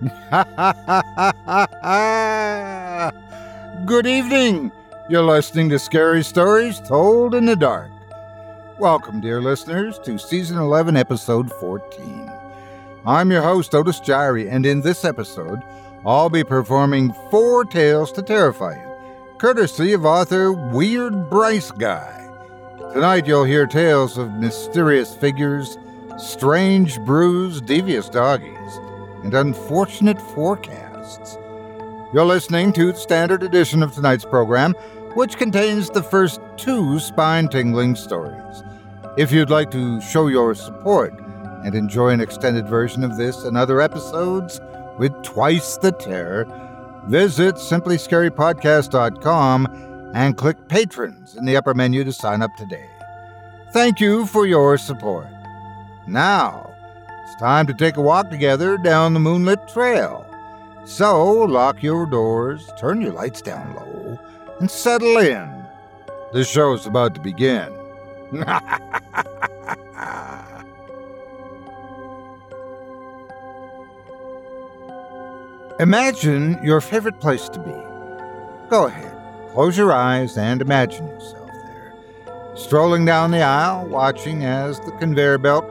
Good evening. You're listening to Scary Stories Told in the Dark. Welcome, dear listeners, to Season 11, Episode 14. I'm your host, Otis Jiry, and in this episode, I'll be performing four tales to terrify you, courtesy of author Weird Bryce Guy. Tonight, you'll hear tales of mysterious figures, strange brews, devious doggies, and unfortunate forecasts. You're listening to the standard edition of tonight's program, which contains the first two spine tingling stories. If you'd like to show your support and enjoy an extended version of this and other episodes with twice the terror, visit simplyscarypodcast.com and click Patrons in the upper menu to sign up today. Thank you for your support. Now, it's time to take a walk together down the moonlit trail. So, lock your doors, turn your lights down low, and settle in. The show's about to begin. Imagine your favorite place to be. Go ahead, close your eyes and imagine yourself there, strolling down the aisle, watching as the conveyor belt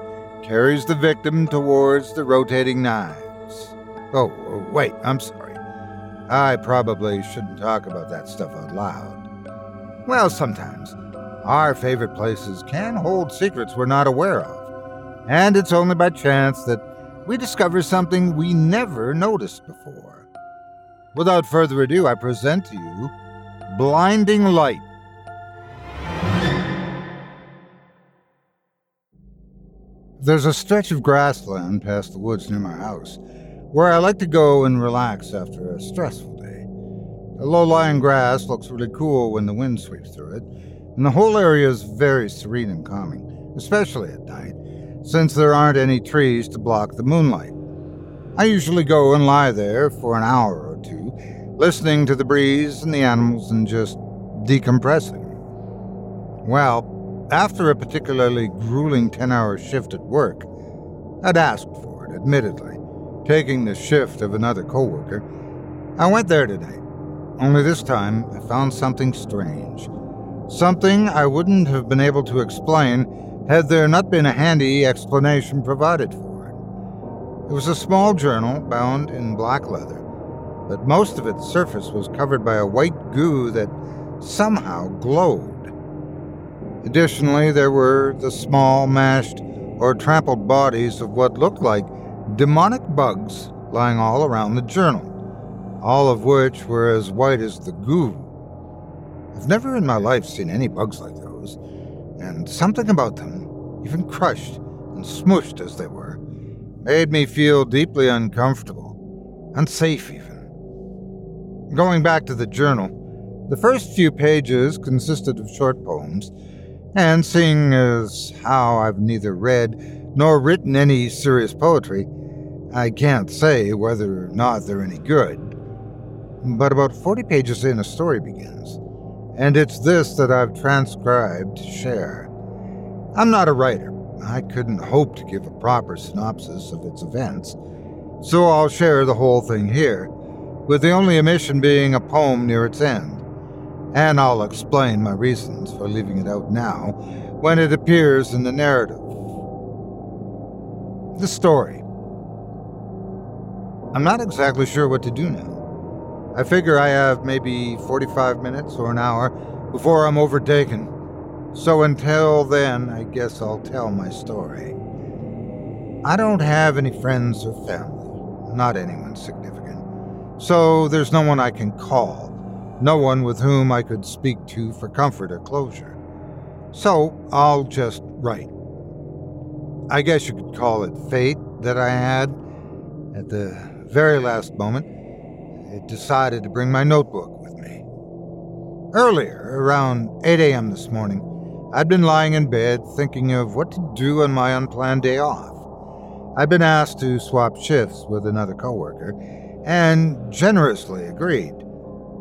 carries the victim towards the rotating knives. Oh, wait, I'm sorry. I probably shouldn't talk about that stuff out loud. Well, sometimes our favorite places can hold secrets we're not aware of, and it's only by chance that we discover something we never noticed before. Without further ado, I present to you Blinding Light. There's a stretch of grassland past the woods near my house where I like to go and relax after a stressful day. The low lying grass looks really cool when the wind sweeps through it, and the whole area is very serene and calming, especially at night, since there aren't any trees to block the moonlight. I usually go and lie there for an hour or two, listening to the breeze and the animals and just decompressing. Well, after a particularly grueling 10 hour shift at work, I'd asked for it, admittedly, taking the shift of another coworker. I went there today, only this time I found something strange. Something I wouldn't have been able to explain had there not been a handy explanation provided for it. It was a small journal bound in black leather, but most of its surface was covered by a white goo that somehow glowed. Additionally, there were the small, mashed, or trampled bodies of what looked like demonic bugs lying all around the journal, all of which were as white as the goo. I've never in my life seen any bugs like those, and something about them, even crushed and smushed as they were, made me feel deeply uncomfortable, unsafe even. Going back to the journal, the first few pages consisted of short poems, and seeing as how I've neither read nor written any serious poetry, I can't say whether or not they're any good. But about 40 pages in, a story begins, and it's this that I've transcribed to share. I'm not a writer. I couldn't hope to give a proper synopsis of its events, so I'll share the whole thing here, with the only omission being a poem near its end. And I'll explain my reasons for leaving it out now when it appears in the narrative. The story. I'm not exactly sure what to do now. I figure I have maybe 45 minutes or an hour before I'm overtaken. So until then, I guess I'll tell my story. I don't have any friends or family, not anyone significant. So there's no one I can call, no one with whom I could speak to for comfort or closure. So I'll just write. I guess you could call it fate that I had. At the very last moment, it decided to bring my notebook with me. Earlier, around 8 a.m. this morning, I'd been lying in bed thinking of what to do on my unplanned day off. I'd been asked to swap shifts with another coworker and generously agreed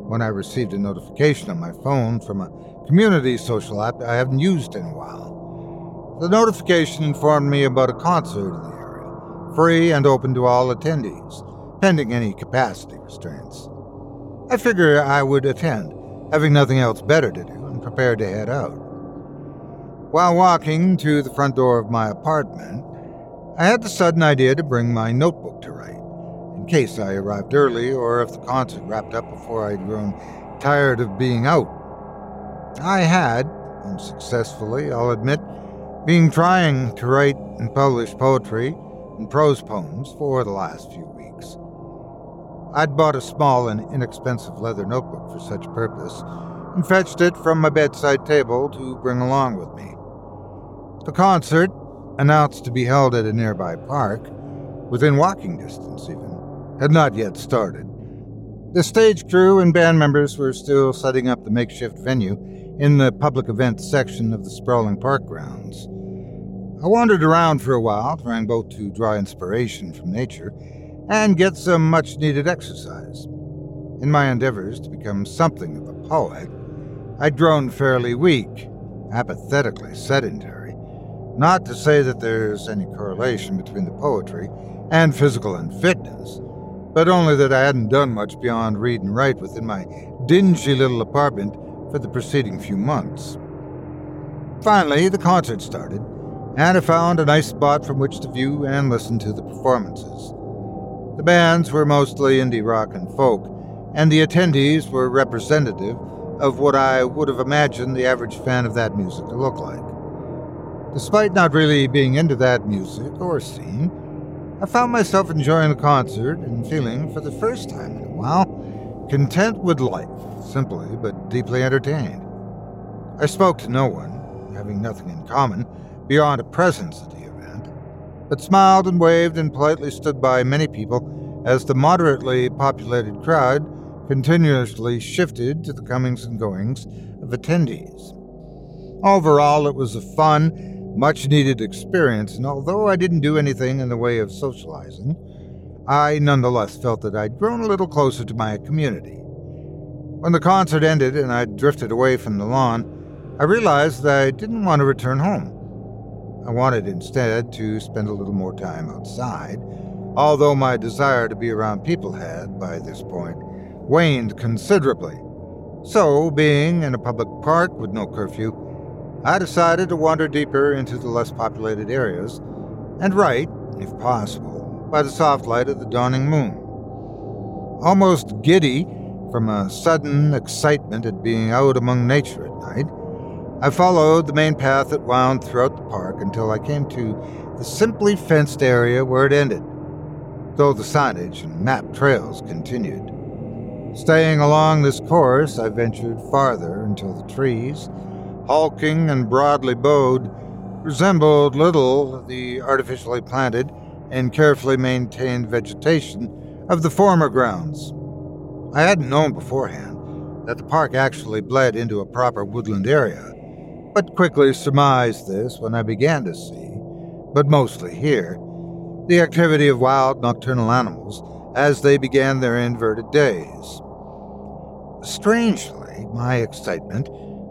when I received a notification on my phone from a community social app I haven't used in a while. The notification informed me about a concert in the area, free and open to all attendees, pending any capacity restraints. I figured I would attend, having nothing else better to do, and prepared to head out. While walking to the front door of my apartment, I had the sudden idea to bring my notebook to write, case I arrived early or if the concert wrapped up before I'd grown tired of being out. I had, unsuccessfully, I'll admit, been trying to write and publish poetry and prose poems for the last few weeks. I'd bought a small and inexpensive leather notebook for such purpose and fetched it from my bedside table to bring along with me. The concert, announced to be held at a nearby park, within walking distance even, had not yet started. The stage crew and band members were still setting up the makeshift venue in the public events section of the sprawling park grounds. I wandered around for a while, trying both to draw inspiration from nature and get some much needed exercise. In my endeavors to become something of a poet, I'd grown fairly weak, apathetically sedentary. Not to say that there's any correlation between the poetry and physical unfitness, but only that I hadn't done much beyond read and write within my dingy little apartment for the preceding few months. Finally, the concert started, and I found a nice spot from which to view and listen to the performances. The bands were mostly indie rock and folk, and the attendees were representative of what I would have imagined the average fan of that music to look like. Despite not really being into that music or scene, I found myself enjoying the concert and feeling, for the first time in a while, content with life, simply but deeply entertained. I spoke to no one, having nothing in common beyond a presence at the event, but smiled and waved and politely stood by many people as the moderately populated crowd continuously shifted to the comings and goings of attendees. Overall, it was a fun, much needed experience, and although I didn't do anything in the way of socializing, I nonetheless felt that I'd grown a little closer to my community. When the concert ended and I drifted away from the lawn, I realized that I didn't want to return home. I wanted instead to spend a little more time outside, although my desire to be around people had, by this point, waned considerably. So, being in a public park with no curfew, I decided to wander deeper into the less populated areas and write, if possible, by the soft light of the dawning moon. Almost giddy from a sudden excitement at being out among nature at night, I followed the main path that wound throughout the park until I came to the simply fenced area where it ended, though the signage and map trails continued. Staying along this course, I ventured farther until the trees, hulking and broadly bowed, resembled little the artificially planted and carefully maintained vegetation of the former grounds. I hadn't known beforehand that the park actually bled into a proper woodland area, but quickly surmised this when I began to see, but mostly hear, the activity of wild nocturnal animals as they began their inverted days. Strangely, my excitement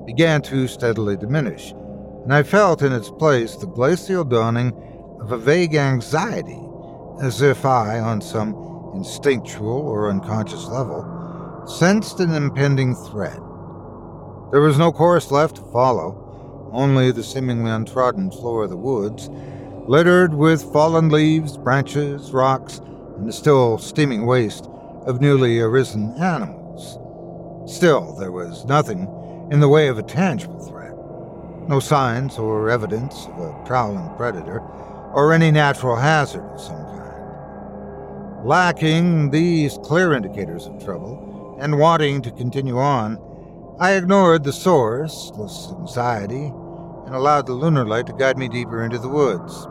began to steadily diminish, and I felt in its place the glacial dawning of a vague anxiety, as if I, on some instinctual or unconscious level, sensed an impending threat. There was no course left to follow, only the seemingly untrodden floor of the woods, littered with fallen leaves, branches, rocks, and the still steaming waste of newly arisen animals. Still, there was nothing in the way of a tangible threat. No signs or evidence of a prowling predator or any natural hazard of some kind. Lacking these clear indicators of trouble and wanting to continue on, I ignored the source, sourceless anxiety and allowed the lunar light to guide me deeper into the woods.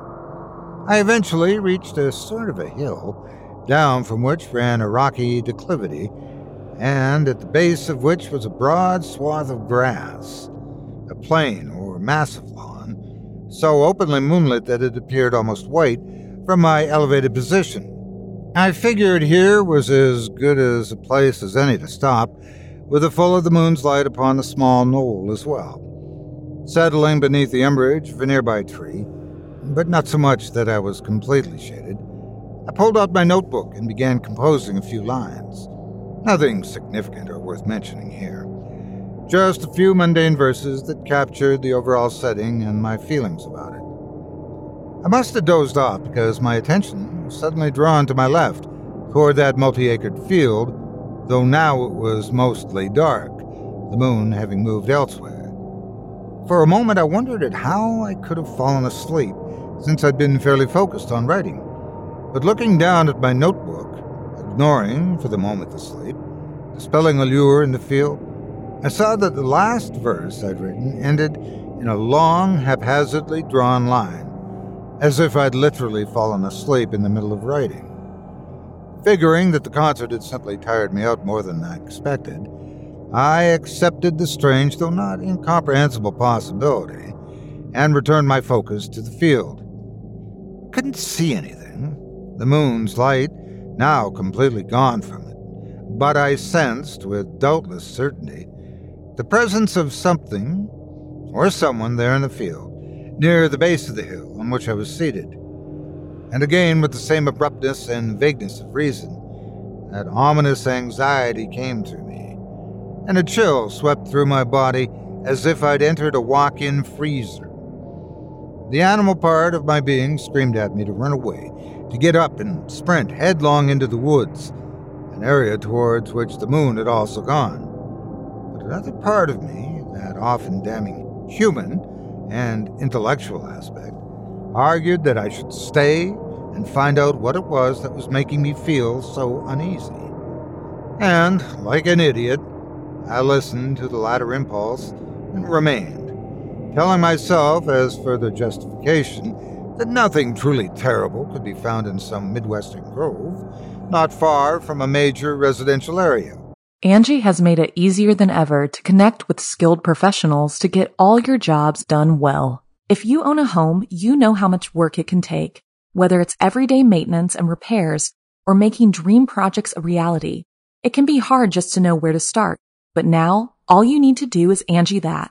I eventually reached a sort of a hill, down from which ran a rocky declivity, and at the base of which was a broad swath of grass, a plain or massive lawn, so openly moonlit that it appeared almost white from my elevated position. I figured here was as good as a place as any to stop, with the full of the moon's light upon the small knoll as well. Settling beneath the umbrage of a nearby tree, but not so much that I was completely shaded, I pulled out my notebook and began composing a few lines. Nothing significant or worth mentioning here. Just a few mundane verses that captured the overall setting and my feelings about it. I must have dozed off because my attention was suddenly drawn to my left, toward that multi acred field, though now it was mostly dark, the moon having moved elsewhere. For a moment, I wondered at how I could have fallen asleep, since I'd been fairly focused on writing. But looking down at my notebook, ignoring for the moment the sleep, the spelling allure in the field, I saw that the last verse I'd written ended in a long, haphazardly drawn line, as if I'd literally fallen asleep in the middle of writing. Figuring that the concert had simply tired me out more than I expected, I accepted the strange, though not incomprehensible possibility, and returned my focus to the field. I couldn't see anything, the moon's light now completely gone from it, but I sensed with doubtless certainty the presence of something or someone there in the field, near the base of the hill on which I was seated. And again, with the same abruptness and vagueness of reason, that ominous anxiety came to me and a chill swept through my body as if I'd entered a walk in freezer. The animal part of my being screamed at me to run away, to get up and sprint headlong into the woods, an area towards which the moon had also gone. But another part of me, that often damning human and intellectual aspect, argued that I should stay and find out what it was that was making me feel so uneasy. And, like an idiot, I listened to the latter impulse and remained, telling myself, as further justification, that nothing truly terrible could be found in some Midwestern grove, not far from a major residential area. Angi has made it easier than ever to connect with skilled professionals to get all your jobs done well. If you own a home, you know how much work it can take, whether it's everyday maintenance and repairs or making dream projects a reality. It can be hard just to know where to start. But now all you need to do is Angi that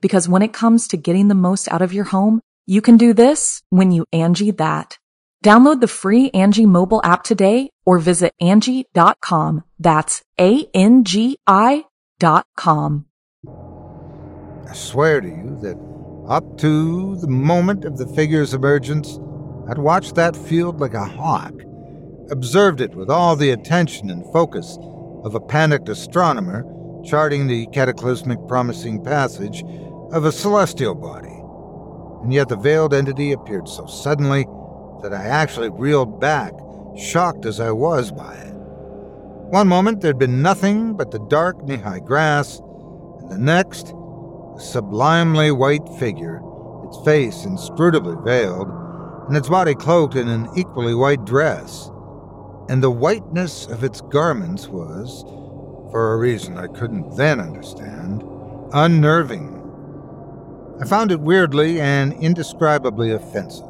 Because when it comes to getting the most out of your home, you can do this when you Angi that. Download the free Angi mobile app today or visit Angi.com. That's A-N-G-I dot com. I swear to you that up to the moment of the figure's emergence, I'd watched that field like a hawk, observed it with all the attention and focus of a panicked astronomer charting the cataclysmic promising passage of a celestial body. And yet the veiled entity appeared so suddenly that I actually reeled back, shocked as I was by it. One moment there'd been nothing but the dark knee high grass, and the next, a sublimely white figure, its face inscrutably veiled, and its body cloaked in an equally white dress and the whiteness of its garments was, for a reason I couldn't then understand, unnerving. I found it weirdly and indescribably offensive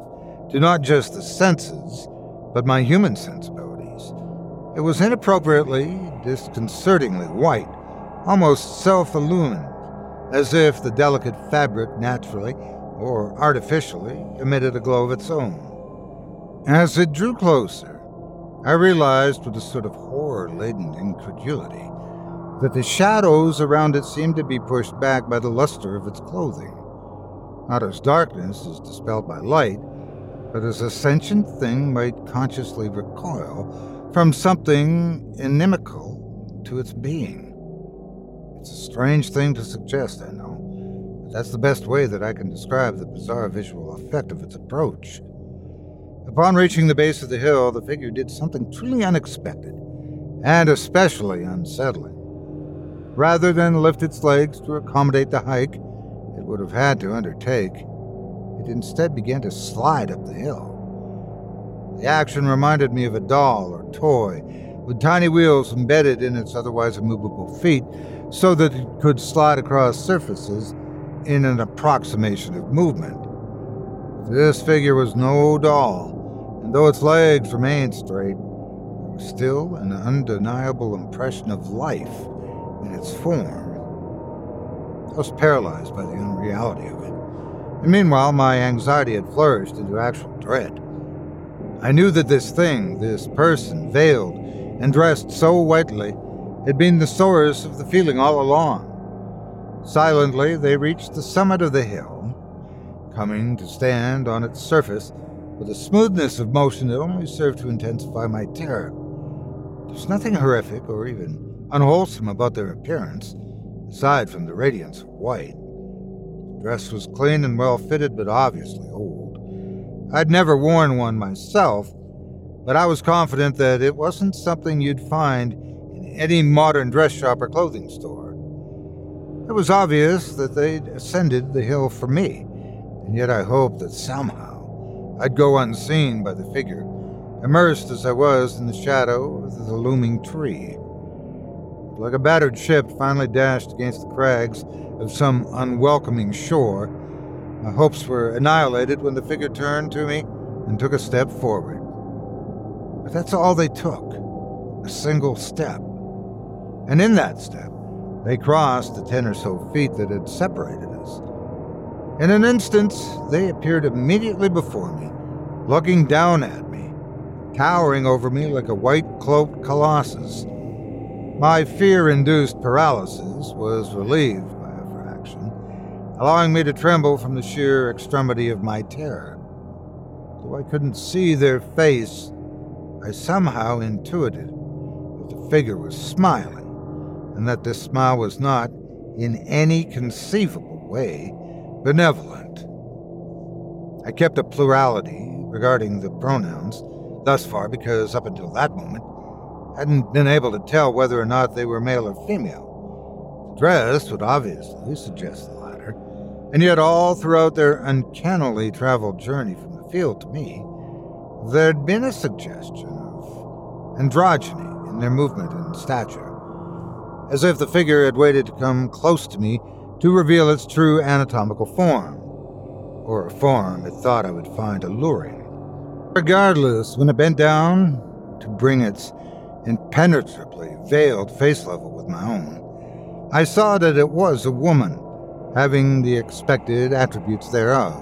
to not just the senses, but my human sensibilities. It was inappropriately, disconcertingly white, almost self illumined, as if the delicate fabric naturally or artificially emitted a glow of its own. As it drew closer, I realized with a sort of horror laden incredulity that the shadows around it seemed to be pushed back by the luster of its clothing. Not as darkness is dispelled by light, but as a sentient thing might consciously recoil from something inimical to its being. It's a strange thing to suggest, I know, but that's the best way that I can describe the bizarre visual effect of its approach. Upon reaching the base of the hill, the figure did something truly unexpected, and especially unsettling. Rather than lift its legs to accommodate the hike would have had to undertake, it instead began to slide up the hill. The action reminded me of a doll or toy with tiny wheels embedded in its otherwise immovable feet so that it could slide across surfaces in an approximation of movement. This figure was no doll and though its legs remained straight, there was still an undeniable impression of life in its form. I was paralyzed by the unreality of it, and meanwhile my anxiety had flourished into actual dread. I knew that this thing, this person, veiled and dressed so whitely, had been the source of the feeling all along. Silently, they reached the summit of the hill, coming to stand on its surface with a smoothness of motion that only served to intensify my terror. There's nothing horrific or even unwholesome about their appearance, aside from the radiance of white. The dress was clean and well fitted, but obviously old. I'd never worn one myself, but I was confident that it wasn't something you'd find in any modern dress shop or clothing store. It was obvious that they'd ascended the hill for me, and yet I hoped that somehow I'd go unseen by the figure, immersed as I was in the shadow of the looming tree. Like a battered ship finally dashed against the crags of some unwelcoming shore, my hopes were annihilated when the figure turned to me and took a step forward. But that's all they took a single step. And in that step, they crossed the ten or so feet that had separated us. In an instant, they appeared immediately before me, looking down at me, towering over me like a white cloaked colossus. My fear induced paralysis was relieved by a fraction, allowing me to tremble from the sheer extremity of my terror. Though I couldn't see their face, I somehow intuited that the figure was smiling, and that this smile was not, in any conceivable way, benevolent. I kept a plurality regarding the pronouns thus far because up until that moment, hadn't been able to tell whether or not they were male or female. The dress would obviously suggest the latter, and yet all throughout their uncannily traveled journey from the field to me, there'd been a suggestion of androgyny in their movement and stature, as if the figure had waited to come close to me to reveal its true anatomical form, or a form it thought I would find alluring. Regardless, when it bent down to bring its impenetrably veiled face level with my own, I saw that it was a woman, having the expected attributes thereof.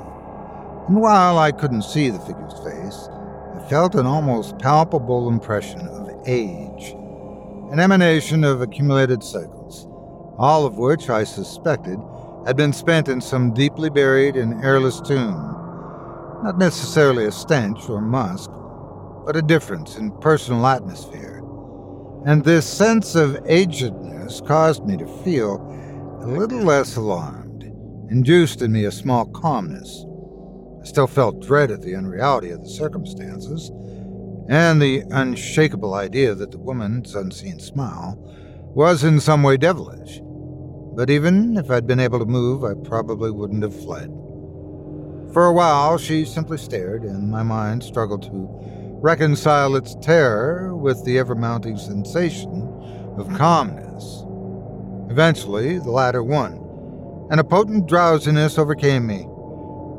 And while I couldn't see the figure's face, I felt an almost palpable impression of age, an emanation of accumulated cycles, all of which I suspected had been spent in some deeply buried and airless tomb. Not necessarily a stench or musk, but a difference in personal atmosphere. And this sense of agedness caused me to feel a little less alarmed, induced in me a small calmness. I still felt dread at the unreality of the circumstances, and the unshakable idea that the woman's unseen smile was in some way devilish. But even if I'd been able to move, I probably wouldn't have fled. For a while, she simply stared, and my mind struggled to reconcile its terror with the ever mounting sensation of mm-hmm. calmness. Eventually, the latter won, and a potent drowsiness overcame me.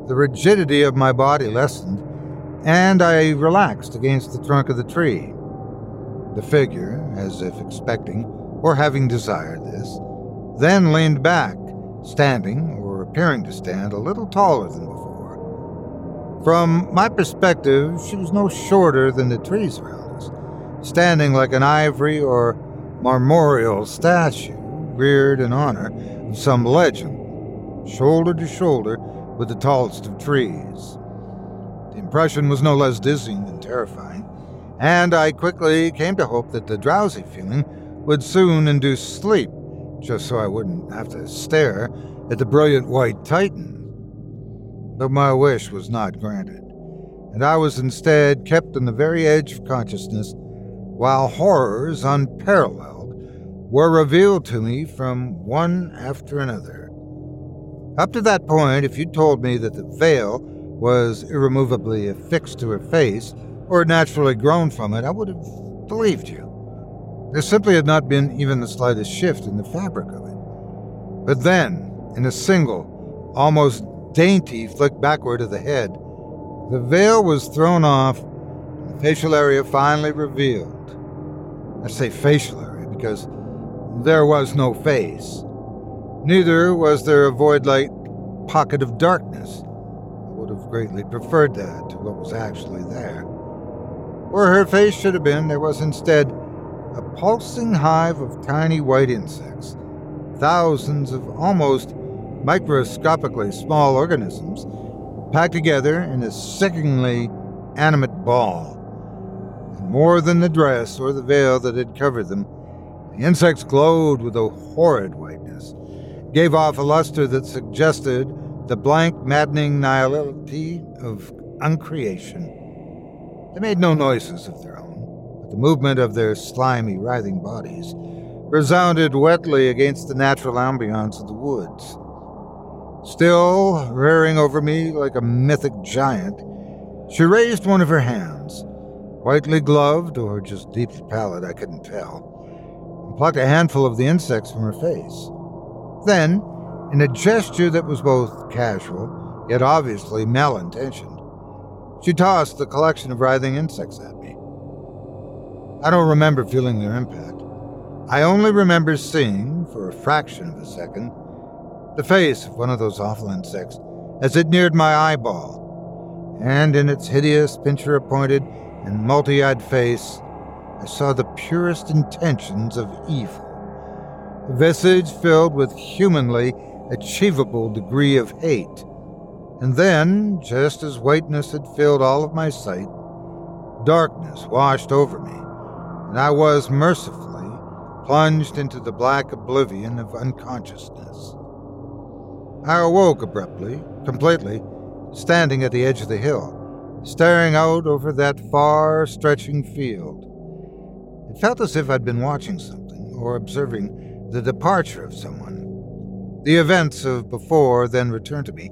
The rigidity of my body lessened, and I relaxed against the trunk of the tree. The figure, as if expecting or having desired this, then leaned back, standing or appearing to stand a little taller than before. From my perspective, she was no shorter than the trees around us, standing like an ivory or marmoreal statue reared in honor of some legend, shoulder to shoulder with the tallest of trees. The impression was no less dizzying than terrifying, and I quickly came to hope that the drowsy feeling would soon induce sleep, just so I wouldn't have to stare at the brilliant white titan. But my wish was not granted, and I was instead kept on the very edge of consciousness while horrors unparalleled were revealed to me from one after another. Up to that point, if you'd told me that the veil was irremovably affixed to her face or naturally grown from it, I would have believed you. There simply had not been even the slightest shift in the fabric of it. But then, in a single, almost dainty flick backward of the head, the veil was thrown off and the facial area finally revealed. I say facial area because there was no face. Neither was there a void like pocket of darkness. I would have greatly preferred that to what was actually there. Where her face should have been, there was instead a pulsing hive of tiny white insects, thousands of almost microscopically small organisms packed together in a sickeningly animate ball. And more than the dress or the veil that had covered them, the insects glowed with a horrid whiteness, gave off a luster that suggested the blank, maddening nihility of uncreation. They made no noises of their own, but the movement of their slimy, writhing bodies resounded wetly against the natural ambience of the woods. Still rearing over me like a mythic giant, she raised one of her hands, whitely gloved or just deeply pallid, I couldn't tell, and plucked a handful of the insects from her face. Then, in a gesture that was both casual yet obviously malintentioned, she tossed the collection of writhing insects at me. I don't remember feeling their impact. I only remember seeing, for a fraction of a second, the face of one of those awful insects as it neared my eyeball, and in its hideous, pincher appointed, and multi eyed face, I saw the purest intentions of evil. A visage filled with humanly achievable degree of hate. And then, just as whiteness had filled all of my sight, darkness washed over me, and I was mercifully plunged into the black oblivion of unconsciousness. I awoke abruptly, completely, standing at the edge of the hill, staring out over that far stretching field. It felt as if I'd been watching something or observing the departure of someone. The events of before then returned to me,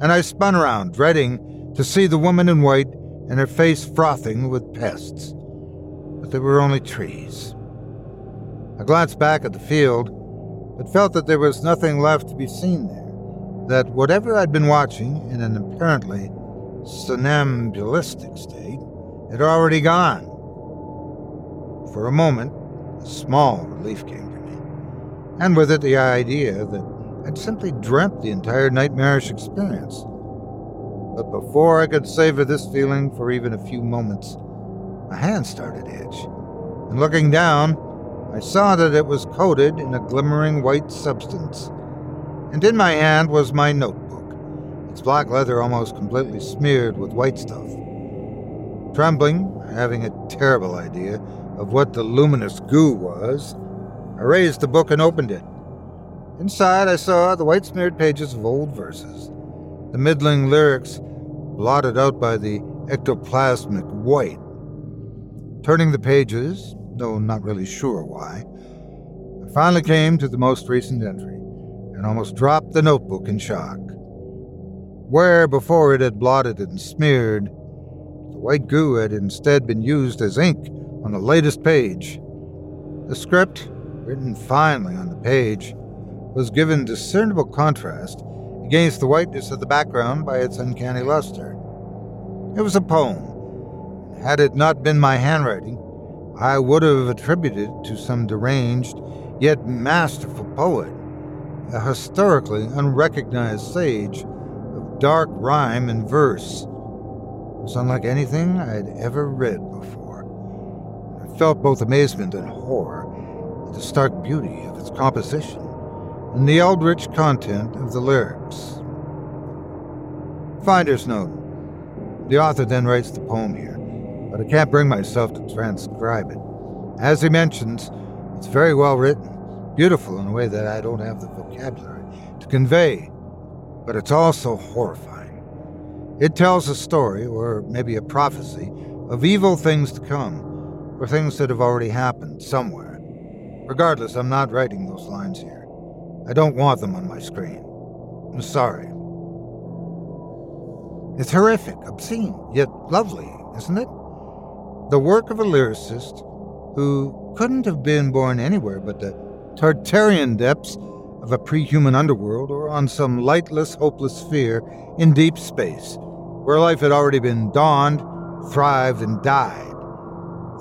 and I spun around, dreading to see the woman in white and her face frothing with pests. But they were only trees. I glanced back at the field, but felt that there was nothing left to be seen there, that whatever I'd been watching in an apparently somnambulistic state had already gone. For a moment, a small relief came to me, and with it the idea that I'd simply dreamt the entire nightmarish experience. But before I could savor this feeling for even a few moments, my hand started to itch, and looking down, I saw that it was coated in a glimmering white substance. And in my hand was my notebook, its black leather almost completely smeared with white stuff. Trembling, having a terrible idea of what the luminous goo was, I raised the book and opened it. Inside, I saw the white smeared pages of old verses, the middling lyrics blotted out by the ectoplasmic white. Turning the pages, though not really sure why. I finally came to the most recent entry and almost dropped the notebook in shock. Where before it had blotted and smeared, the white goo had instead been used as ink on the latest page. The script, written finely on the page, was given discernible contrast against the whiteness of the background by its uncanny luster. It was a poem. Had it not been my handwriting, I would have attributed it to some deranged yet masterful poet, a historically unrecognized sage of dark rhyme and verse. It was unlike anything I had ever read before. I felt both amazement and horror at the stark beauty of its composition and the eldritch content of the lyrics. Finder's note. The author then writes the poem here, but I can't bring myself to transcribe it. As he mentions, it's very well written, beautiful in a way that I don't have the vocabulary to convey, but it's also horrifying. It tells a story, or maybe a prophecy, of evil things to come, or things that have already happened somewhere. Regardless, I'm not writing those lines here. I don't want them on my screen. I'm sorry. It's horrific, obscene, yet lovely, isn't it? The work of a lyricist who couldn't have been born anywhere but the Tartarian depths of a pre human underworld or on some lightless, hopeless sphere in deep space, where life had already been dawned, thrived, and died.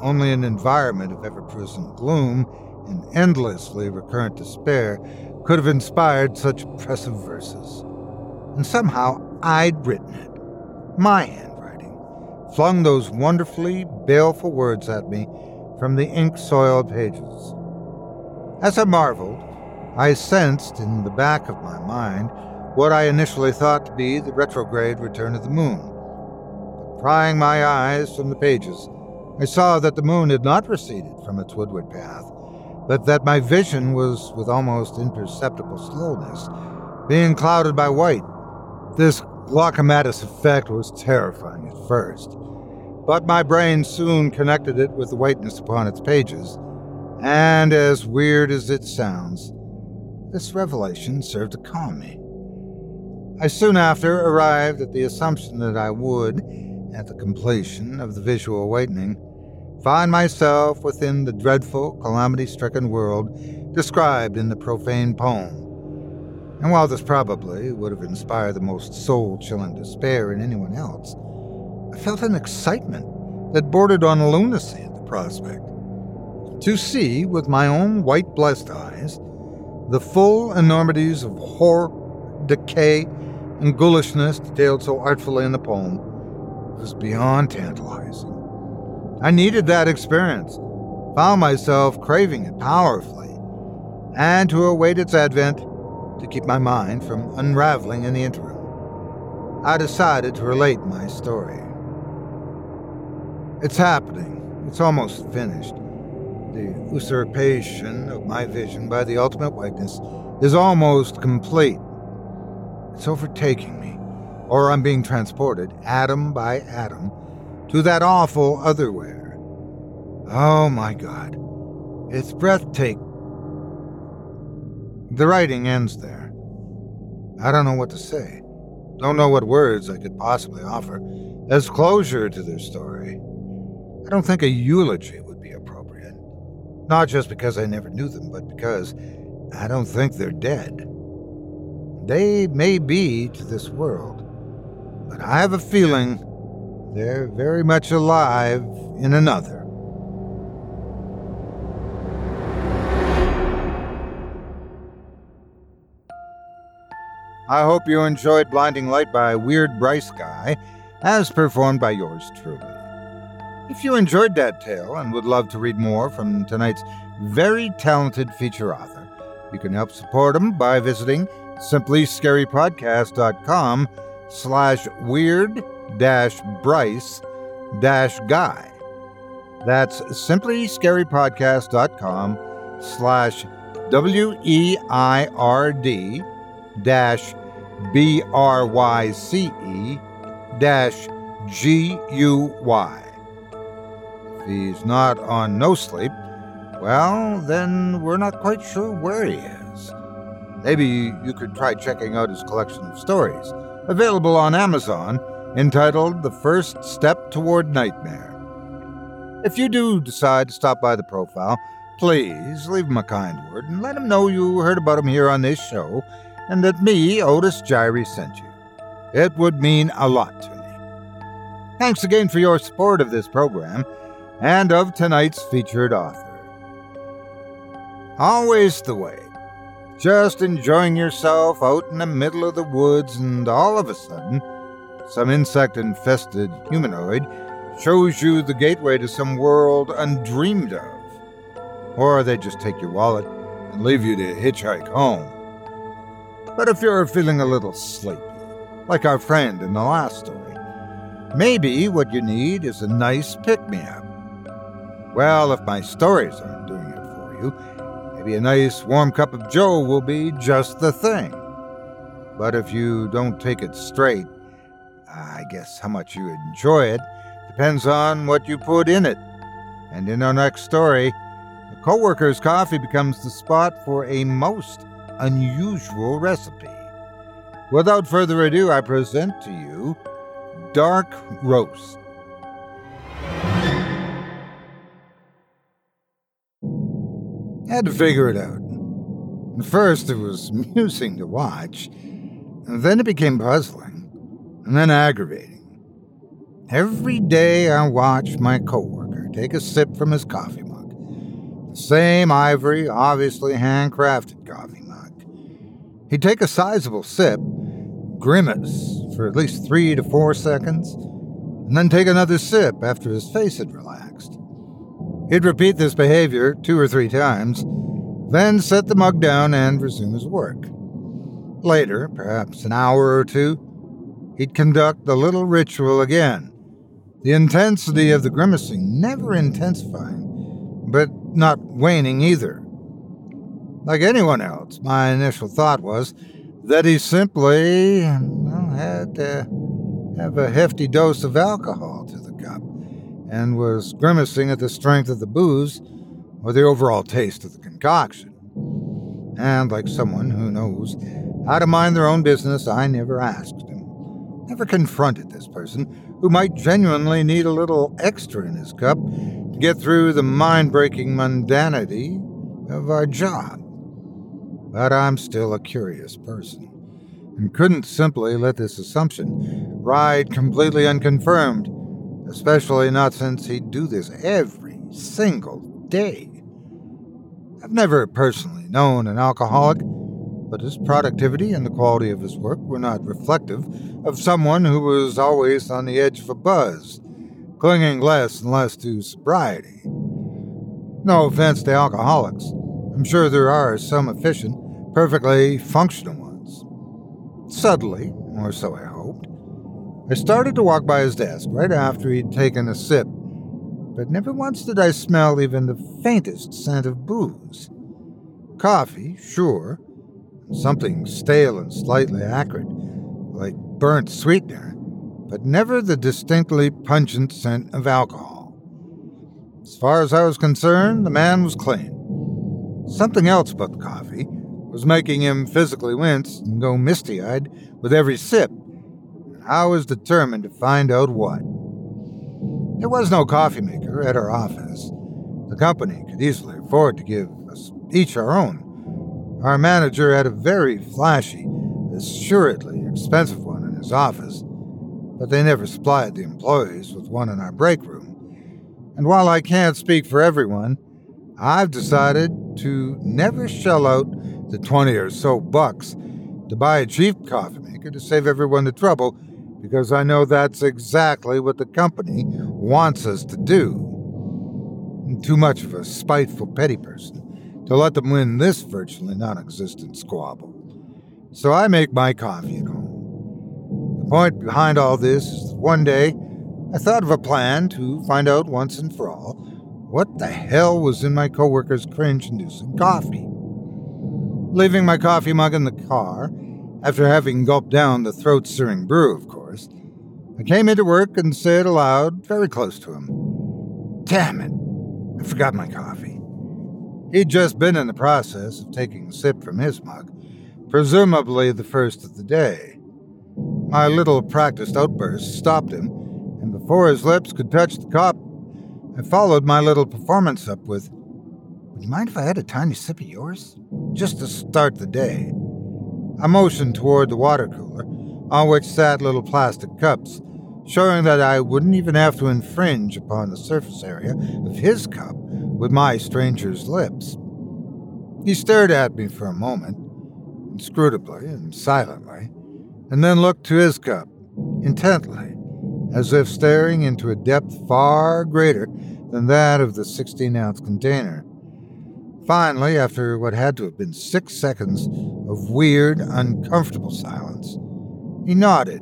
Only an environment of ever present gloom and endlessly recurrent despair could have inspired such oppressive verses. And somehow I'd written it my handwriting, flung those wonderfully baleful words at me from the ink soiled pages. As I marveled, I sensed in the back of my mind what I initially thought to be the retrograde return of the moon. But prying my eyes from the pages, I saw that the moon had not receded from its woodward path, but that my vision was with almost imperceptible slowness, being clouded by white. This Glaucomatous effect was terrifying at first, but my brain soon connected it with the whiteness upon its pages, and as weird as it sounds, this revelation served to calm me. I soon after arrived at the assumption that I would, at the completion of the visual awakening, find myself within the dreadful, calamity stricken world described in the profane poem and while this probably would have inspired the most soul chilling despair in anyone else, I felt an excitement that bordered on lunacy at the prospect. To see, with my own white blessed eyes, the full enormities of horror, decay, and ghoulishness detailed so artfully in the poem was beyond tantalizing. I needed that experience, found myself craving it powerfully, and to await its advent, to keep my mind from unraveling in the interim. I decided to relate my story. It's happening. It's almost finished. The usurpation of my vision by the ultimate whiteness is almost complete. It's overtaking me, or I'm being transported, atom by atom, to that awful otherwhere. Oh my god. It's breathtaking the writing ends there. I don't know what to say. Don't know what words I could possibly offer as closure to their story. I don't think a eulogy. Not just because I never knew them, but because I don't think they're dead. They may be to this world, but I have a feeling they're very much alive in another. I hope you enjoyed Blinding Light by Weird Bryce Guy, as performed by yours truly. If you enjoyed that tale and would love to read more from tonight's very talented feature author, you can help support him by visiting simplyscarypodcast.com slash weird dash bryce dash guy. That's simplyscarypodcast.com slash W-E-I-R-D dash B R Y C E dash G U Y. If he's not on NoSleep, well, then we're not quite sure where he is. Maybe you could try checking out his collection of stories, available on Amazon, entitled The First Step Toward Nightmare. If you do decide to stop by the profile, please leave him a kind word and let him know you heard about him here on this show and that me, Otis Jiry, sent you. It would mean a lot to me. Thanks again for your support of this program. And of tonight's featured author. Always the way. Just enjoying yourself out in the middle of the woods, and all of a sudden, some insect infested humanoid shows you the gateway to some world undreamed of. Or they just take your wallet and leave you to hitchhike home. But if you're feeling a little sleepy, like our friend in the last story, maybe what you need is a nice pick me up. Well, if my stories aren't doing it for you, maybe a nice warm cup of joe will be just the thing. But if you don't take it straight, I guess how much you enjoy it depends on what you put in it. And in our next story, the coworker's coffee becomes the spot for a most unusual recipe. Without further ado, I present to you Dark Roast. Had to figure it out. At first, it was amusing to watch, and then it became puzzling, and then aggravating. Every day I watched my coworker take a sip from his coffee mug. The same ivory, obviously handcrafted coffee mug. He'd take a sizable sip, grimace for at least three to four seconds, and then take another sip after his face had relaxed. He'd repeat this behavior two or three times, then set the mug down and resume his work. Later, perhaps an hour or two, he'd conduct the little ritual again, the intensity of the grimacing never intensifying, but not waning either. Like anyone else, my initial thought was that he simply well, had to have a hefty dose of alcohol to and was grimacing at the strength of the booze or the overall taste of the concoction. And like someone who knows how to mind their own business, I never asked him, never confronted this person who might genuinely need a little extra in his cup to get through the mind breaking mundanity of our job. But I'm still a curious person and couldn't simply let this assumption ride completely unconfirmed, especially not since he'd do this every single day. I've never personally known an alcoholic, but his productivity and the quality of his work were not reflective of someone who was always on the edge of a buzz, clinging less and less to sobriety. No offense to alcoholics. I'm sure there are some efficient, perfectly functional ones. Subtly, or so I hoped, I started to walk by his desk right after he'd taken a sip, but never once did I smell even the faintest scent of booze. Coffee, sure, something stale and slightly acrid, like burnt sweetener, but never the distinctly pungent scent of alcohol. As far as I was concerned, the man was clean. Something else the coffee was making him physically wince and go misty eyed with every sip, I was determined to find out what. There was no coffee maker at our office. The company could easily afford to give us each our own. Our manager had a very flashy, assuredly expensive one in his office, but they never supplied the employees with one in our break room. And while I can't speak for everyone, I've decided to never shell out the 20 or so bucks to buy a cheap coffee maker to save everyone the trouble because I know that's exactly what the company wants us to do. I'm too much of a spiteful petty person to let them win this virtually non existent squabble. So I make my coffee at home The point behind all this is that one day I thought of a plan to find out once and for all what the hell was in my coworker's cringe inducing coffee. Leaving my coffee mug in the car, after having gulped down the throat searing brew, of course, I came into work and said aloud, very close to him, Damn it, I forgot my coffee. He'd just been in the process of taking a sip from his mug, presumably the first of the day. My little practiced outburst stopped him, and before his lips could touch the cup, I followed my little performance up with, Would you mind if I had a tiny sip of yours? Just to start the day. I motioned toward the water cooler, on which sat little plastic cups, showing that I wouldn't even have to infringe upon the surface area of his cup with my stranger's lips. He stared at me for a moment, inscrutably and silently, and then looked to his cup, intently, as if staring into a depth far greater than that of the 16 ounce container. Finally, after what had to have been six seconds of weird, uncomfortable silence, he nodded,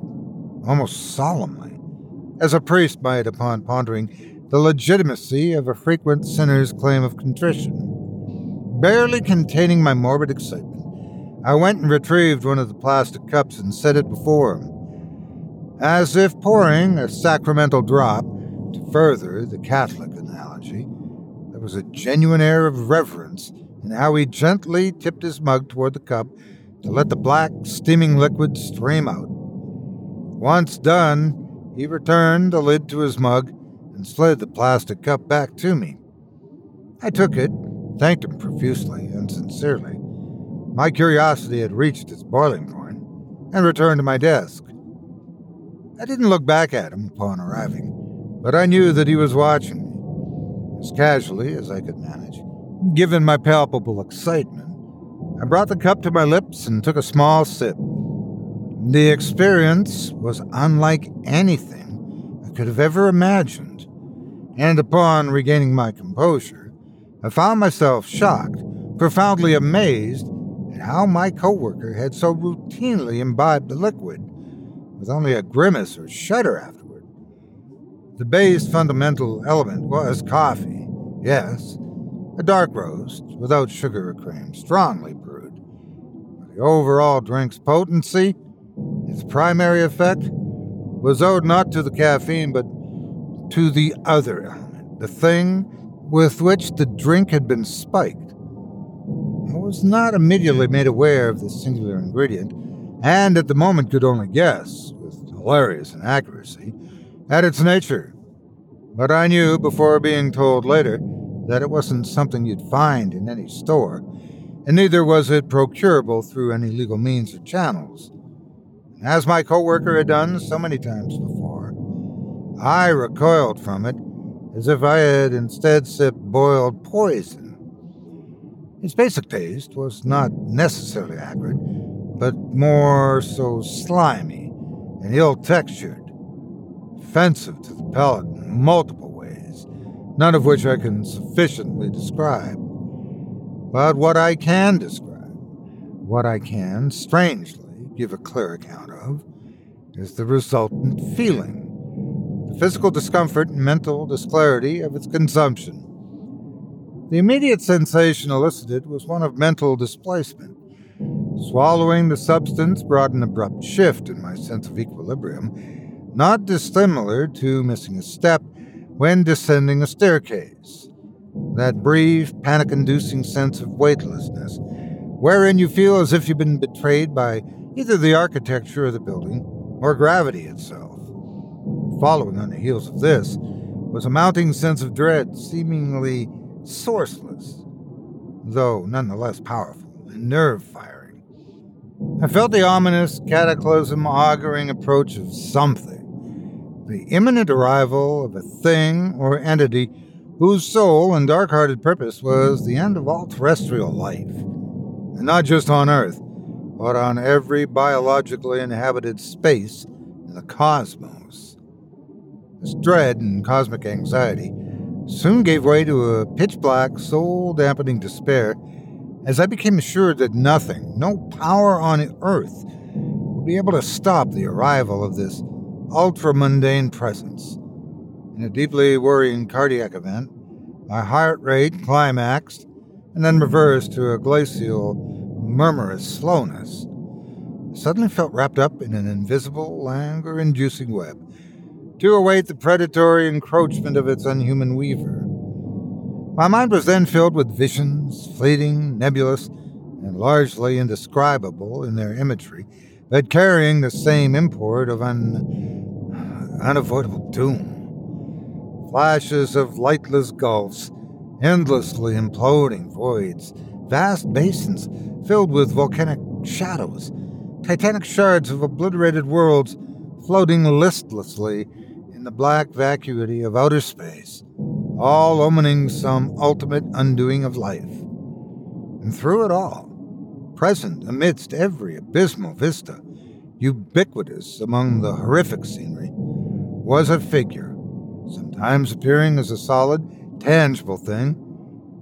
almost solemnly, as a priest might upon pondering the legitimacy of a frequent sinner's claim of contrition. Barely containing my morbid excitement, I went and retrieved one of the plastic cups and set it before him. As if pouring a sacramental drop, to further the Catholic analogy, was a genuine air of reverence in how he gently tipped his mug toward the cup to let the black, steaming liquid stream out. Once done, he returned the lid to his mug and slid the plastic cup back to me. I took it, thanked him profusely and sincerely. My curiosity had reached its boiling point, and returned to my desk. I didn't look back at him upon arriving, but I knew that he was watching as casually as I could manage. Given my palpable excitement, I brought the cup to my lips and took a small sip. The experience was unlike anything I could have ever imagined, and upon regaining my composure, I found myself shocked, profoundly amazed at how my coworker had so routinely imbibed the liquid, with only a grimace or shudder afterward. The base fundamental element was coffee, yes, a dark roast without sugar or cream, strongly brewed. But the overall drink's potency, its primary effect, was owed not to the caffeine but to the other element, the thing with which the drink had been spiked. I was not immediately made aware of this singular ingredient, and at the moment could only guess, with hilarious inaccuracy, at its nature. But I knew, before being told later, that it wasn't something you'd find in any store, and neither was it procurable through any legal means or channels. As my coworker had done so many times before, I recoiled from it as if I had instead sipped boiled poison. Its basic taste was not necessarily acrid, but more so slimy and ill textured, offensive to the palate in multiple ways, none of which I can sufficiently describe. But what I can describe, what I can, strangely, give a clear account of, is the resultant feeling the physical discomfort and mental disclarity of its consumption. The immediate sensation elicited was one of mental displacement. Swallowing the substance brought an abrupt shift in my sense of equilibrium, not dissimilar to missing a step when descending a staircase. That brief, panic inducing sense of weightlessness, wherein you feel as if you've been betrayed by either the architecture of the building or gravity itself. Following on the heels of this was a mounting sense of dread, seemingly sourceless, though nonetheless powerful and nerve firing. I felt the ominous, cataclysm auguring approach of something, the imminent arrival of a thing or entity whose sole and dark hearted purpose was the end of all terrestrial life. And not just on Earth, but on every biologically inhabited space in the cosmos. This dread and cosmic anxiety soon gave way to a pitch black, soul dampening despair as I became assured that nothing, no power on earth, would be able to stop the arrival of this ultra mundane presence. In a deeply worrying cardiac event, my heart rate climaxed and then reversed to a glacial, murmurous slowness. I suddenly felt wrapped up in an invisible, languor inducing web to await the predatory encroachment of its unhuman weaver. My mind was then filled with visions, fleeting, nebulous, and largely indescribable in their imagery, but carrying the same import of an unavoidable doom. Flashes of lightless gulfs, endlessly imploding voids, vast basins filled with volcanic shadows, titanic shards of obliterated worlds floating listlessly in the black vacuity of outer space, all omening some ultimate undoing of life. And through it all, present amidst every abysmal vista, ubiquitous among the horrific scenery, was a figure, sometimes appearing as a solid, tangible thing,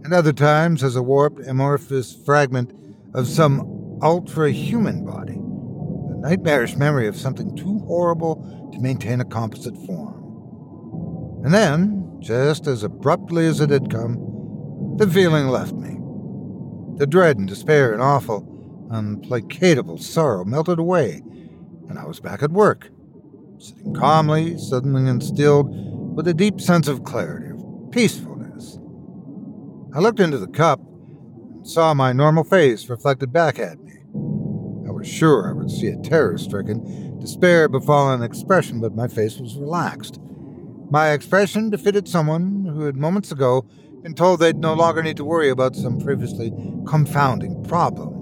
and other times as a warped, amorphous fragment of some ultra human body, the nightmarish memory of something too horrible to maintain a composite form. And then, just as abruptly as it had come, the feeling left me. The dread and despair and awful, unplacatable sorrow melted away, and I was back at work, sitting calmly, suddenly instilled with a deep sense of clarity, of peacefulness. I looked into the cup and saw my normal face reflected back at me. I was sure I would see a terror stricken, despair befallen expression, but my face was relaxed. My expression befitted someone who had moments ago been told they'd no longer need to worry about some previously confounding problem.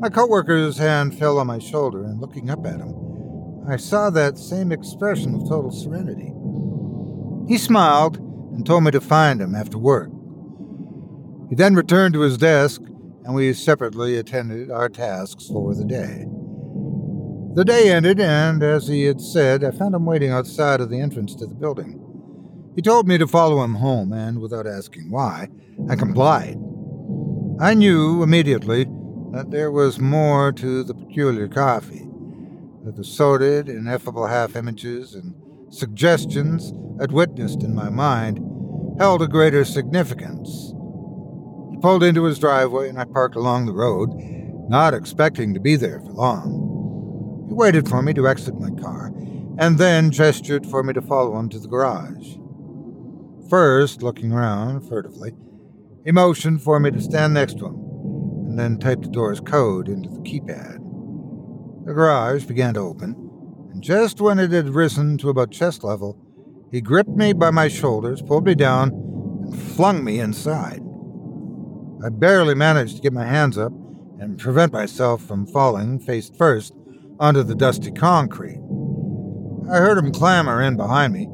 My coworker's hand fell on my shoulder, and looking up at him, I saw that same expression of total serenity. He smiled and told me to find him after work. He then returned to his desk, and we separately attended our tasks for the day. The day ended, and as he had said, I found him waiting outside of the entrance to the building. He told me to follow him home, and without asking why, I complied. I knew immediately that there was more to the peculiar coffee that the sordid, ineffable half images and suggestions I'd witnessed in my mind held a greater significance. He pulled into his driveway and I parked along the road, not expecting to be there for long. He waited for me to exit my car and then gestured for me to follow him to the garage. First, looking around furtively, he motioned for me to stand next to him and then typed the door's code into the keypad. The garage began to open, and just when it had risen to about chest level, he gripped me by my shoulders, pulled me down, and flung me inside. I barely managed to get my hands up and prevent myself from falling face first onto the dusty concrete. I heard him clamber in behind me,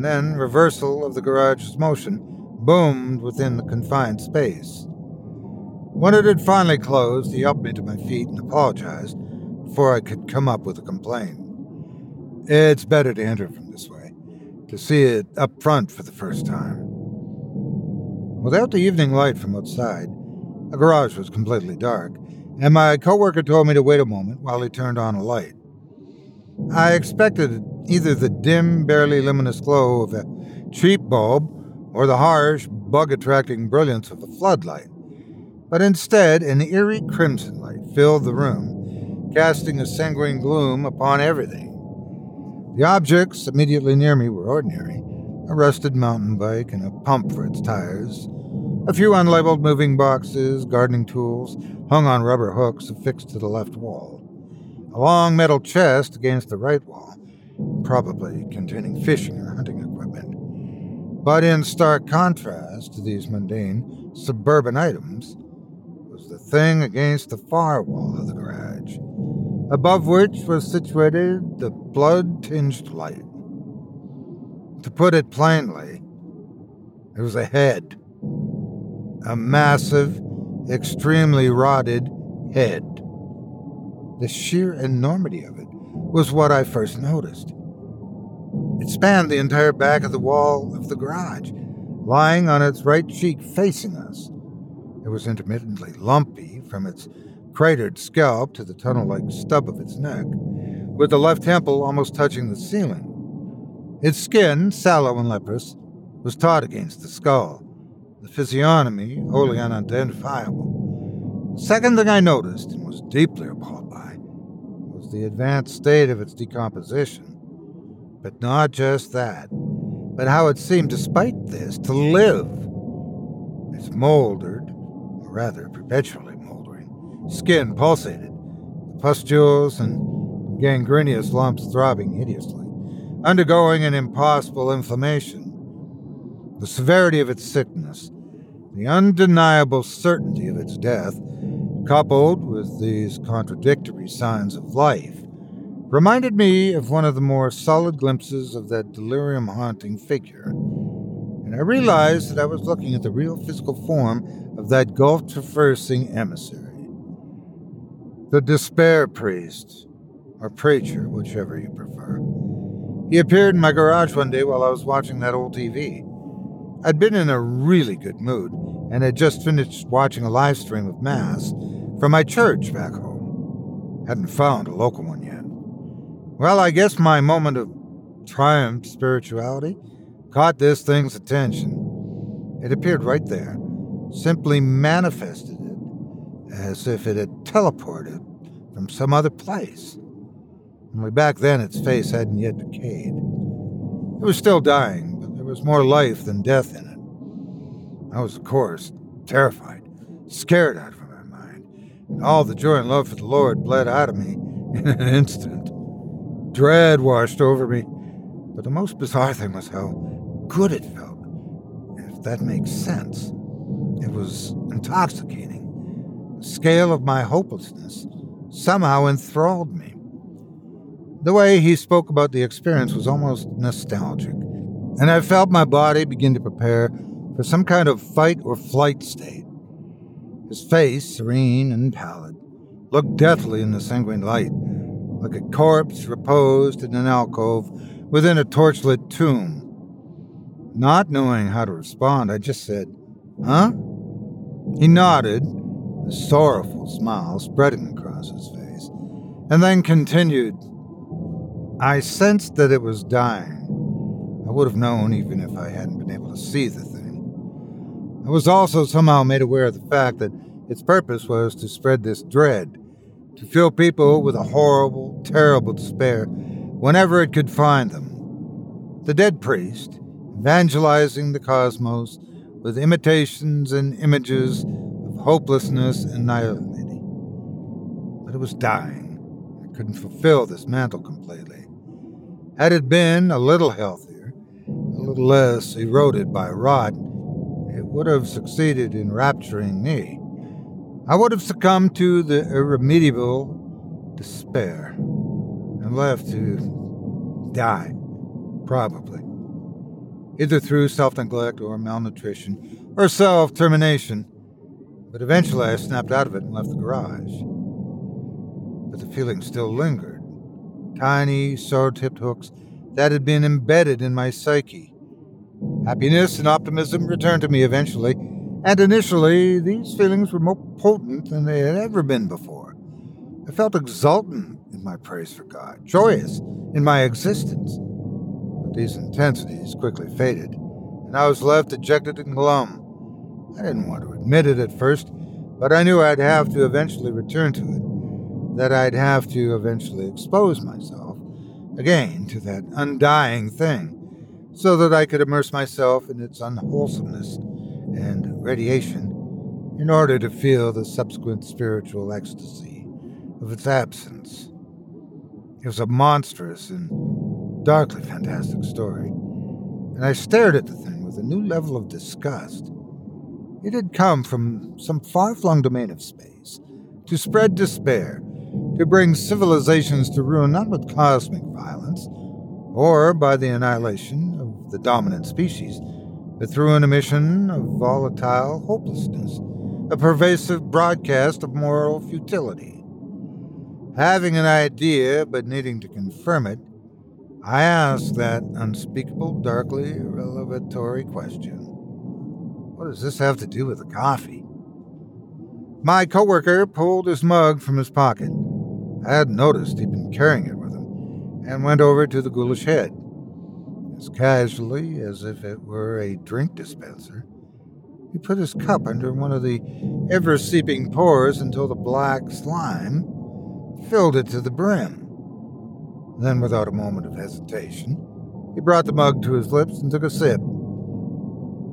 and then reversal of the garage's motion boomed within the confined space. When it had finally closed, he helped me to my feet and apologized before I could come up with a complaint. It's better to enter from this way, to see it up front for the first time. Without the evening light from outside, the garage was completely dark, and my coworker told me to wait a moment while he turned on a light. I expected either the dim, barely luminous glow of a cheap bulb or the harsh, bug attracting brilliance of a floodlight, but instead an eerie crimson light filled the room casting a sanguine gloom upon everything. The objects immediately near me were ordinary. A rusted mountain bike and a pump for its tires, a few unlabeled moving boxes, gardening tools hung on rubber hooks affixed to the left wall, a long metal chest against the right wall, probably containing fishing or hunting equipment. But in stark contrast to these mundane suburban items was the thing against the far wall of the garage above which was situated the blood tinged light. To put it plainly, it was a head. A massive, extremely rotted head. The sheer enormity of it was what I first noticed. It spanned the entire back of the wall of the garage, lying on its right cheek facing us. It was intermittently lumpy from its cratered scalp to the tunnel like stub of its neck, with the left temple almost touching the ceiling. Its skin, sallow and leprous, was taut against the skull, the physiognomy wholly unidentifiable. The second thing I noticed, and was deeply appalled the advanced state of its decomposition. But not just that, but how it seemed, despite this, to live. Its moldered, or rather perpetually moldering, Skin pulsated, the pustules and gangrenous lumps throbbing hideously, undergoing an impossible inflammation. The severity of its sickness, the undeniable certainty of its death, coupled with these contradictory signs of life, reminded me of one of the more solid glimpses of that delirium haunting figure. And I realized that I was looking at the real physical form of that gulf traversing emissary. The despair priest, or preacher, whichever you prefer. He appeared in my garage one day while I was watching that old TV. I'd been in a really good mood and had just finished watching a live stream of Mass from my church back home. Hadn't found a local one yet. Well, I guess my moment of triumph spirituality caught this thing's attention. It appeared right there, simply manifested it as if it had teleported from some other place. Only back then its face hadn't yet decayed. It was still dying, but there was more life than death in it. I was, of course, terrified, scared out of my mind, and all the joy and love for the Lord bled out of me in an instant. Dread washed over me, but the most bizarre thing was how good it felt. If that makes sense, it was intoxicating. The scale of my hopelessness somehow enthralled me. The way he spoke about the experience was almost nostalgic, and I felt my body begin to prepare for some kind of fight or flight state. His face, serene and pallid, looked deathly in the sanguine light like a corpse reposed in an alcove within a torchlit tomb. Not knowing how to respond, I just said, Huh? He nodded, a sorrowful smile spreading across his face, and then continued. I sensed that it was dying. I would have known even if I hadn't been able to see the. I was also somehow made aware of the fact that its purpose was to spread this dread to fill people with a horrible, terrible despair whenever it could find them. The dead priest, evangelizing the cosmos with imitations and images of hopelessness and naivety. But it was dying. It couldn't fulfill this mantle completely. Had it been a little healthier, a little less eroded by rot, it would have succeeded in rapturing me. I would have succumbed to the irremediable despair and left to die, probably, either through self neglect or malnutrition or self termination. But eventually I snapped out of it and left the garage. But the feeling still lingered tiny, sword tipped hooks that had been embedded in my psyche. Happiness and optimism returned to me eventually and initially, these feelings were more potent than they had ever been before. I felt exultant in my praise for God, joyous in my existence. But these intensities quickly faded, and I was left dejected and glum. I didn't want to admit it at first, but I knew I'd have to eventually return to it, that I'd have to eventually expose myself again to that undying thing, so that I could immerse myself in its unwholesomeness and radiation in order to feel the subsequent spiritual ecstasy of its absence. It was a monstrous and darkly fantastic story, and I stared at the thing with a new level of disgust. It had come from some far flung domain of space to spread despair, to bring civilizations to ruin not with cosmic violence or by the annihilation the dominant species but through an emission of volatile hopelessness, a pervasive broadcast of moral futility. Having an idea but needing to confirm it, I asked that unspeakable, darkly revelatory question. What does this have to do with the coffee? My coworker pulled his mug from his pocket. I had noticed he'd been carrying it with him, and went over to the ghoulish head as casually as if it were a drink dispenser. He put his cup under one of the ever seeping pores until the black slime filled it to the brim. Then, without a moment of hesitation, he brought the mug to his lips and took a sip.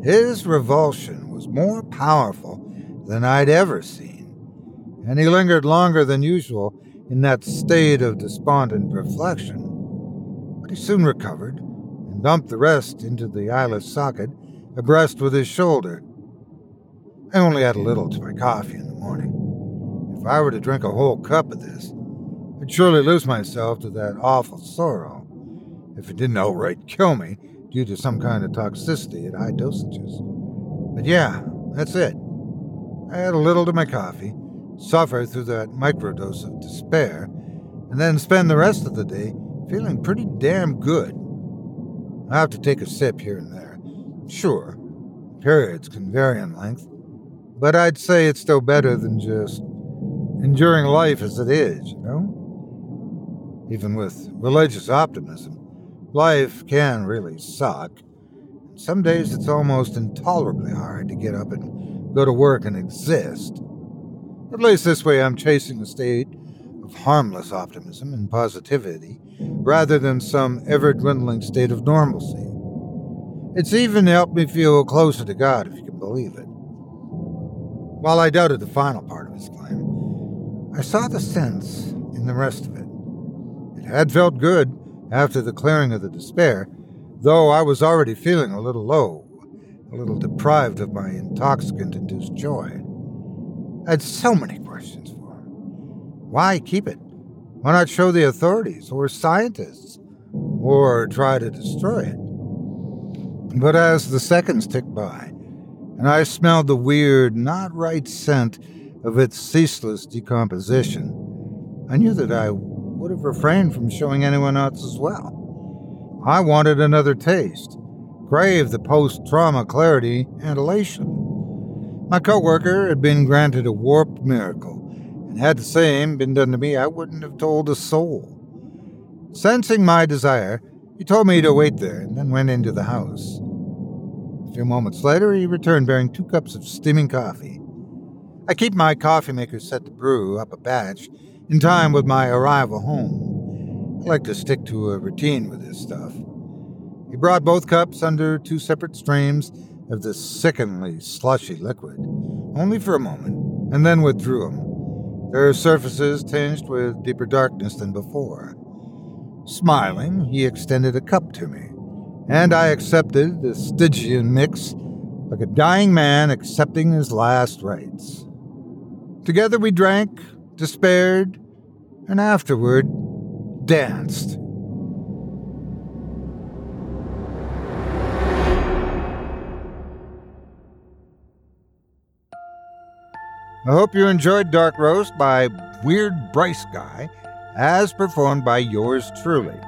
His revulsion was more powerful than I'd ever seen, and he lingered longer than usual in that state of despondent reflection. But he soon recovered dumped the rest into the eyeless socket abreast with his shoulder. I only add a little to my coffee in the morning. If I were to drink a whole cup of this, I'd surely lose myself to that awful sorrow if it didn't outright kill me due to some kind of toxicity at high dosages. But yeah, that's it. I add a little to my coffee, suffer through that microdose of despair, and then spend the rest of the day feeling pretty damn good. I have to take a sip here and there. Sure, periods can vary in length, but I'd say it's still better than just enduring life as it is, you know? Even with religious optimism, life can really suck. Some days it's almost intolerably hard to get up and go to work and exist. At least this way I'm chasing a state of harmless optimism and positivity rather than some ever dwindling state of normalcy. It's even helped me feel closer to God, if you can believe it. While I doubted the final part of his claim, I saw the sense in the rest of it. It had felt good after the clearing of the despair, though I was already feeling a little low, a little deprived of my intoxicant induced joy. I had so many questions. Why keep it? Why not show the authorities or scientists or try to destroy it? But as the seconds ticked by, and I smelled the weird, not right scent of its ceaseless decomposition, I knew that I would have refrained from showing anyone else as well. I wanted another taste, crave the post trauma clarity and elation. My coworker had been granted a warped miracle, had the same been done to me, I wouldn't have told a soul. Sensing my desire, he told me to wait there and then went into the house. A few moments later, he returned bearing two cups of steaming coffee. I keep my coffee maker set to brew up a batch in time with my arrival home. I like to stick to a routine with this stuff. He brought both cups under two separate streams of this sickeningly slushy liquid, only for a moment, and then withdrew them, their surfaces tinged with deeper darkness than before. Smiling, he extended a cup to me, and I accepted the Stygian mix like a dying man accepting his last rites. Together we drank, despaired, and afterward danced. I hope you enjoyed Dark Roast by Weird Bryce Guy, as performed by yours truly.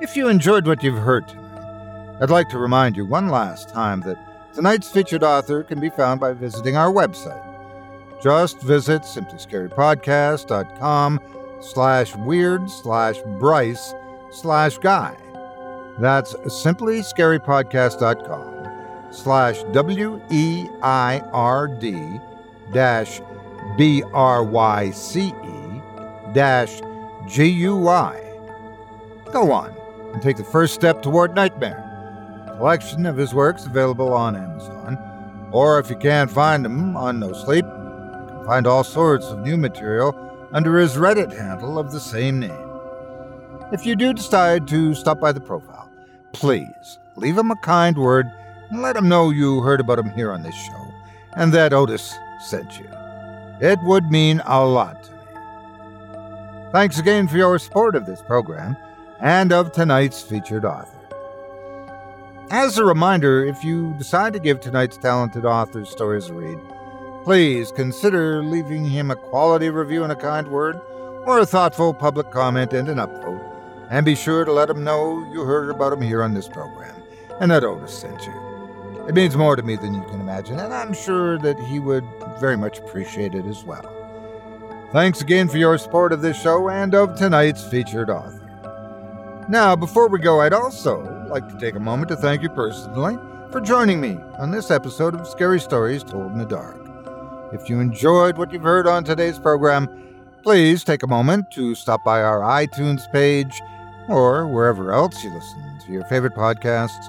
If you enjoyed what you've heard tonight, I'd like to remind you one last time that tonight's featured author can be found by visiting our website just visit simplyscarypodcast.com slash weird slash Bryce slash guy. That's simplyscarypodcast.com slash W E I R D B R Y C E dash G U Y. Go on and take the first step toward Nightmare. A collection of his works available on Amazon, or if you can't find them on NoSleep, you can find all sorts of new material under his Reddit handle of the same name. If you do decide to stop by the profile, please leave him a kind word and let him know you heard about him here on this show and that Otis sent you. It would mean a lot to me. Thanks again for your support of this program and of tonight's featured author. As a reminder, if you decide to give tonight's talented author's stories a read, please consider leaving him a quality review and a kind word, or a thoughtful public comment and an upvote. And be sure to let him know you heard about him here on this program, and that Otis sent you. It means more to me than you can imagine, and I'm sure that he would very much appreciate it as well. Thanks again for your support of this show and of tonight's featured author. Now, before we go, I'd also like to take a moment to thank you personally for joining me on this episode of Scary Stories Told in the Dark. If you enjoyed what you've heard on today's program, please take a moment to stop by our iTunes page or wherever else you listen to your favorite podcasts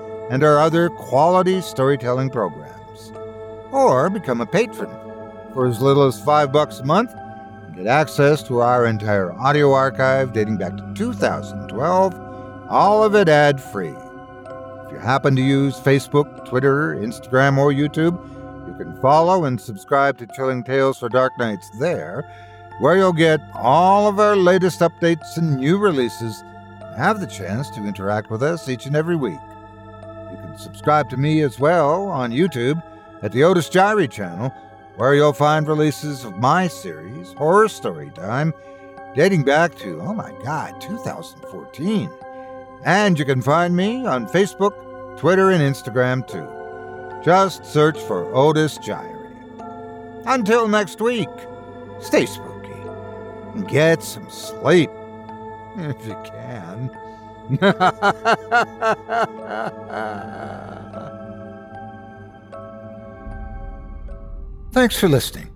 and our other quality storytelling programs. Or become a patron for as little as five bucks a month get access to our entire audio archive dating back to 2012, all of it ad free. If you happen to use Facebook, Twitter, Instagram, or YouTube, you can follow and subscribe to Chilling Tales for Dark Nights there, where you'll get all of our latest updates and new releases and have the chance to interact with us each and every week. You can subscribe to me as well on YouTube at the Otis Jiry channel, where you'll find releases of my series, Horror Story Time, dating back to, oh my god, 2014. And you can find me on Facebook, Twitter, and Instagram too. Just search for Otis Jiry. Until next week, stay spooky and get some sleep if you can. Thanks for listening.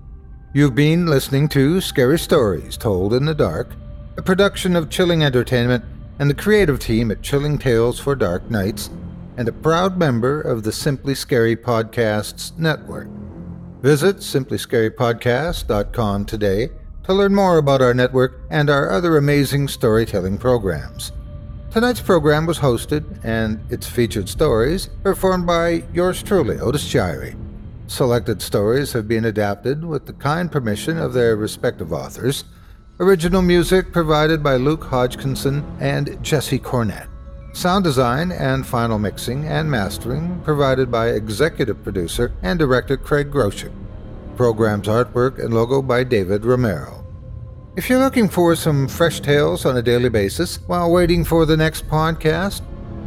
You've been listening to Scary Stories Told in the Dark, a production of Chilling Entertainment and the creative team at Chilling Tales for Dark Nights, and a proud member of the Simply Scary Podcasts network. Visit simplyscarypodcast.com today to learn more about our network and our other amazing storytelling programs. Tonight's program was hosted and its featured stories performed by yours truly, Otis Jiry. Selected stories have been adapted with the kind permission of their respective authors. Original music provided by Luke Hodgkinson and Jesse Cornett. Sound design and final mixing and mastering provided by executive producer and director Craig Groshek. Program's artwork and logo by David Romero. If you're looking for some fresh tales on a daily basis while waiting for the next podcast,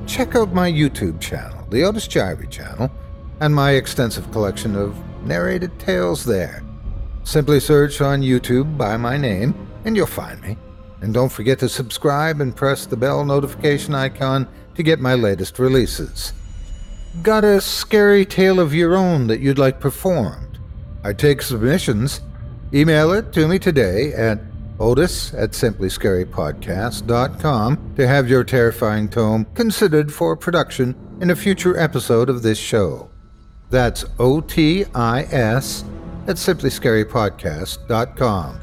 check out my YouTube channel, the Otis Jiry channel, and my extensive collection of narrated tales there. Simply search on YouTube by my name and you'll find me. And don't forget to subscribe and press the bell notification icon to get my latest releases. Got a scary tale of your own that you'd like performed? I take submissions. Email it to me today at otis at simplyscarypodcast.com to have your terrifying tome considered for production in a future episode of this show. That's O T I S at simplyscarypodcast.com.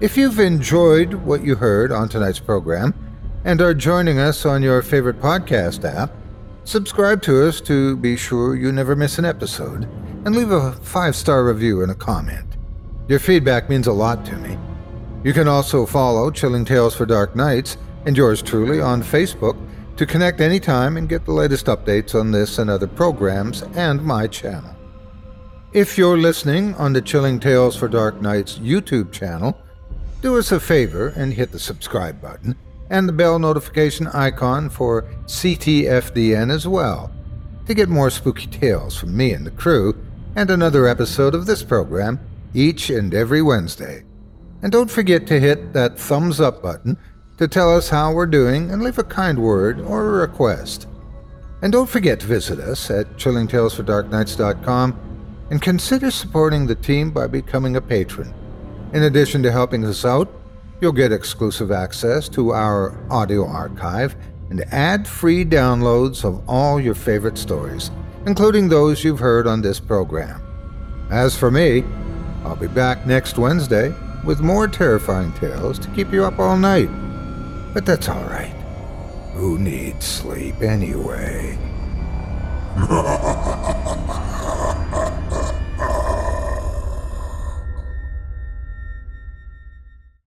If you've enjoyed what you heard on tonight's program and are joining us on your favorite podcast app, subscribe to us to be sure you never miss an episode and leave a five star review and a comment. Your feedback means a lot to me. You can also follow Chilling Tales for Dark Nights and yours truly on Facebook to connect anytime and get the latest updates on this and other programs and my channel. If you're listening on the Chilling Tales for Dark Nights YouTube channel, do us a favor and hit the subscribe button and the bell notification icon for CTFDN as well to get more spooky tales from me and the crew and another episode of this program each and every Wednesday. And don't forget to hit that thumbs up button to tell us how we're doing and leave a kind word or a request. And don't forget to visit us at chillingtalesfordarknights.com and consider supporting the team by becoming a patron. In addition to helping us out, you'll get exclusive access to our audio archive and ad free downloads of all your favorite stories, including those you've heard on this program. As for me, I'll be back next Wednesday with more terrifying tales to keep you up all night. But that's all right. Who needs sleep anyway?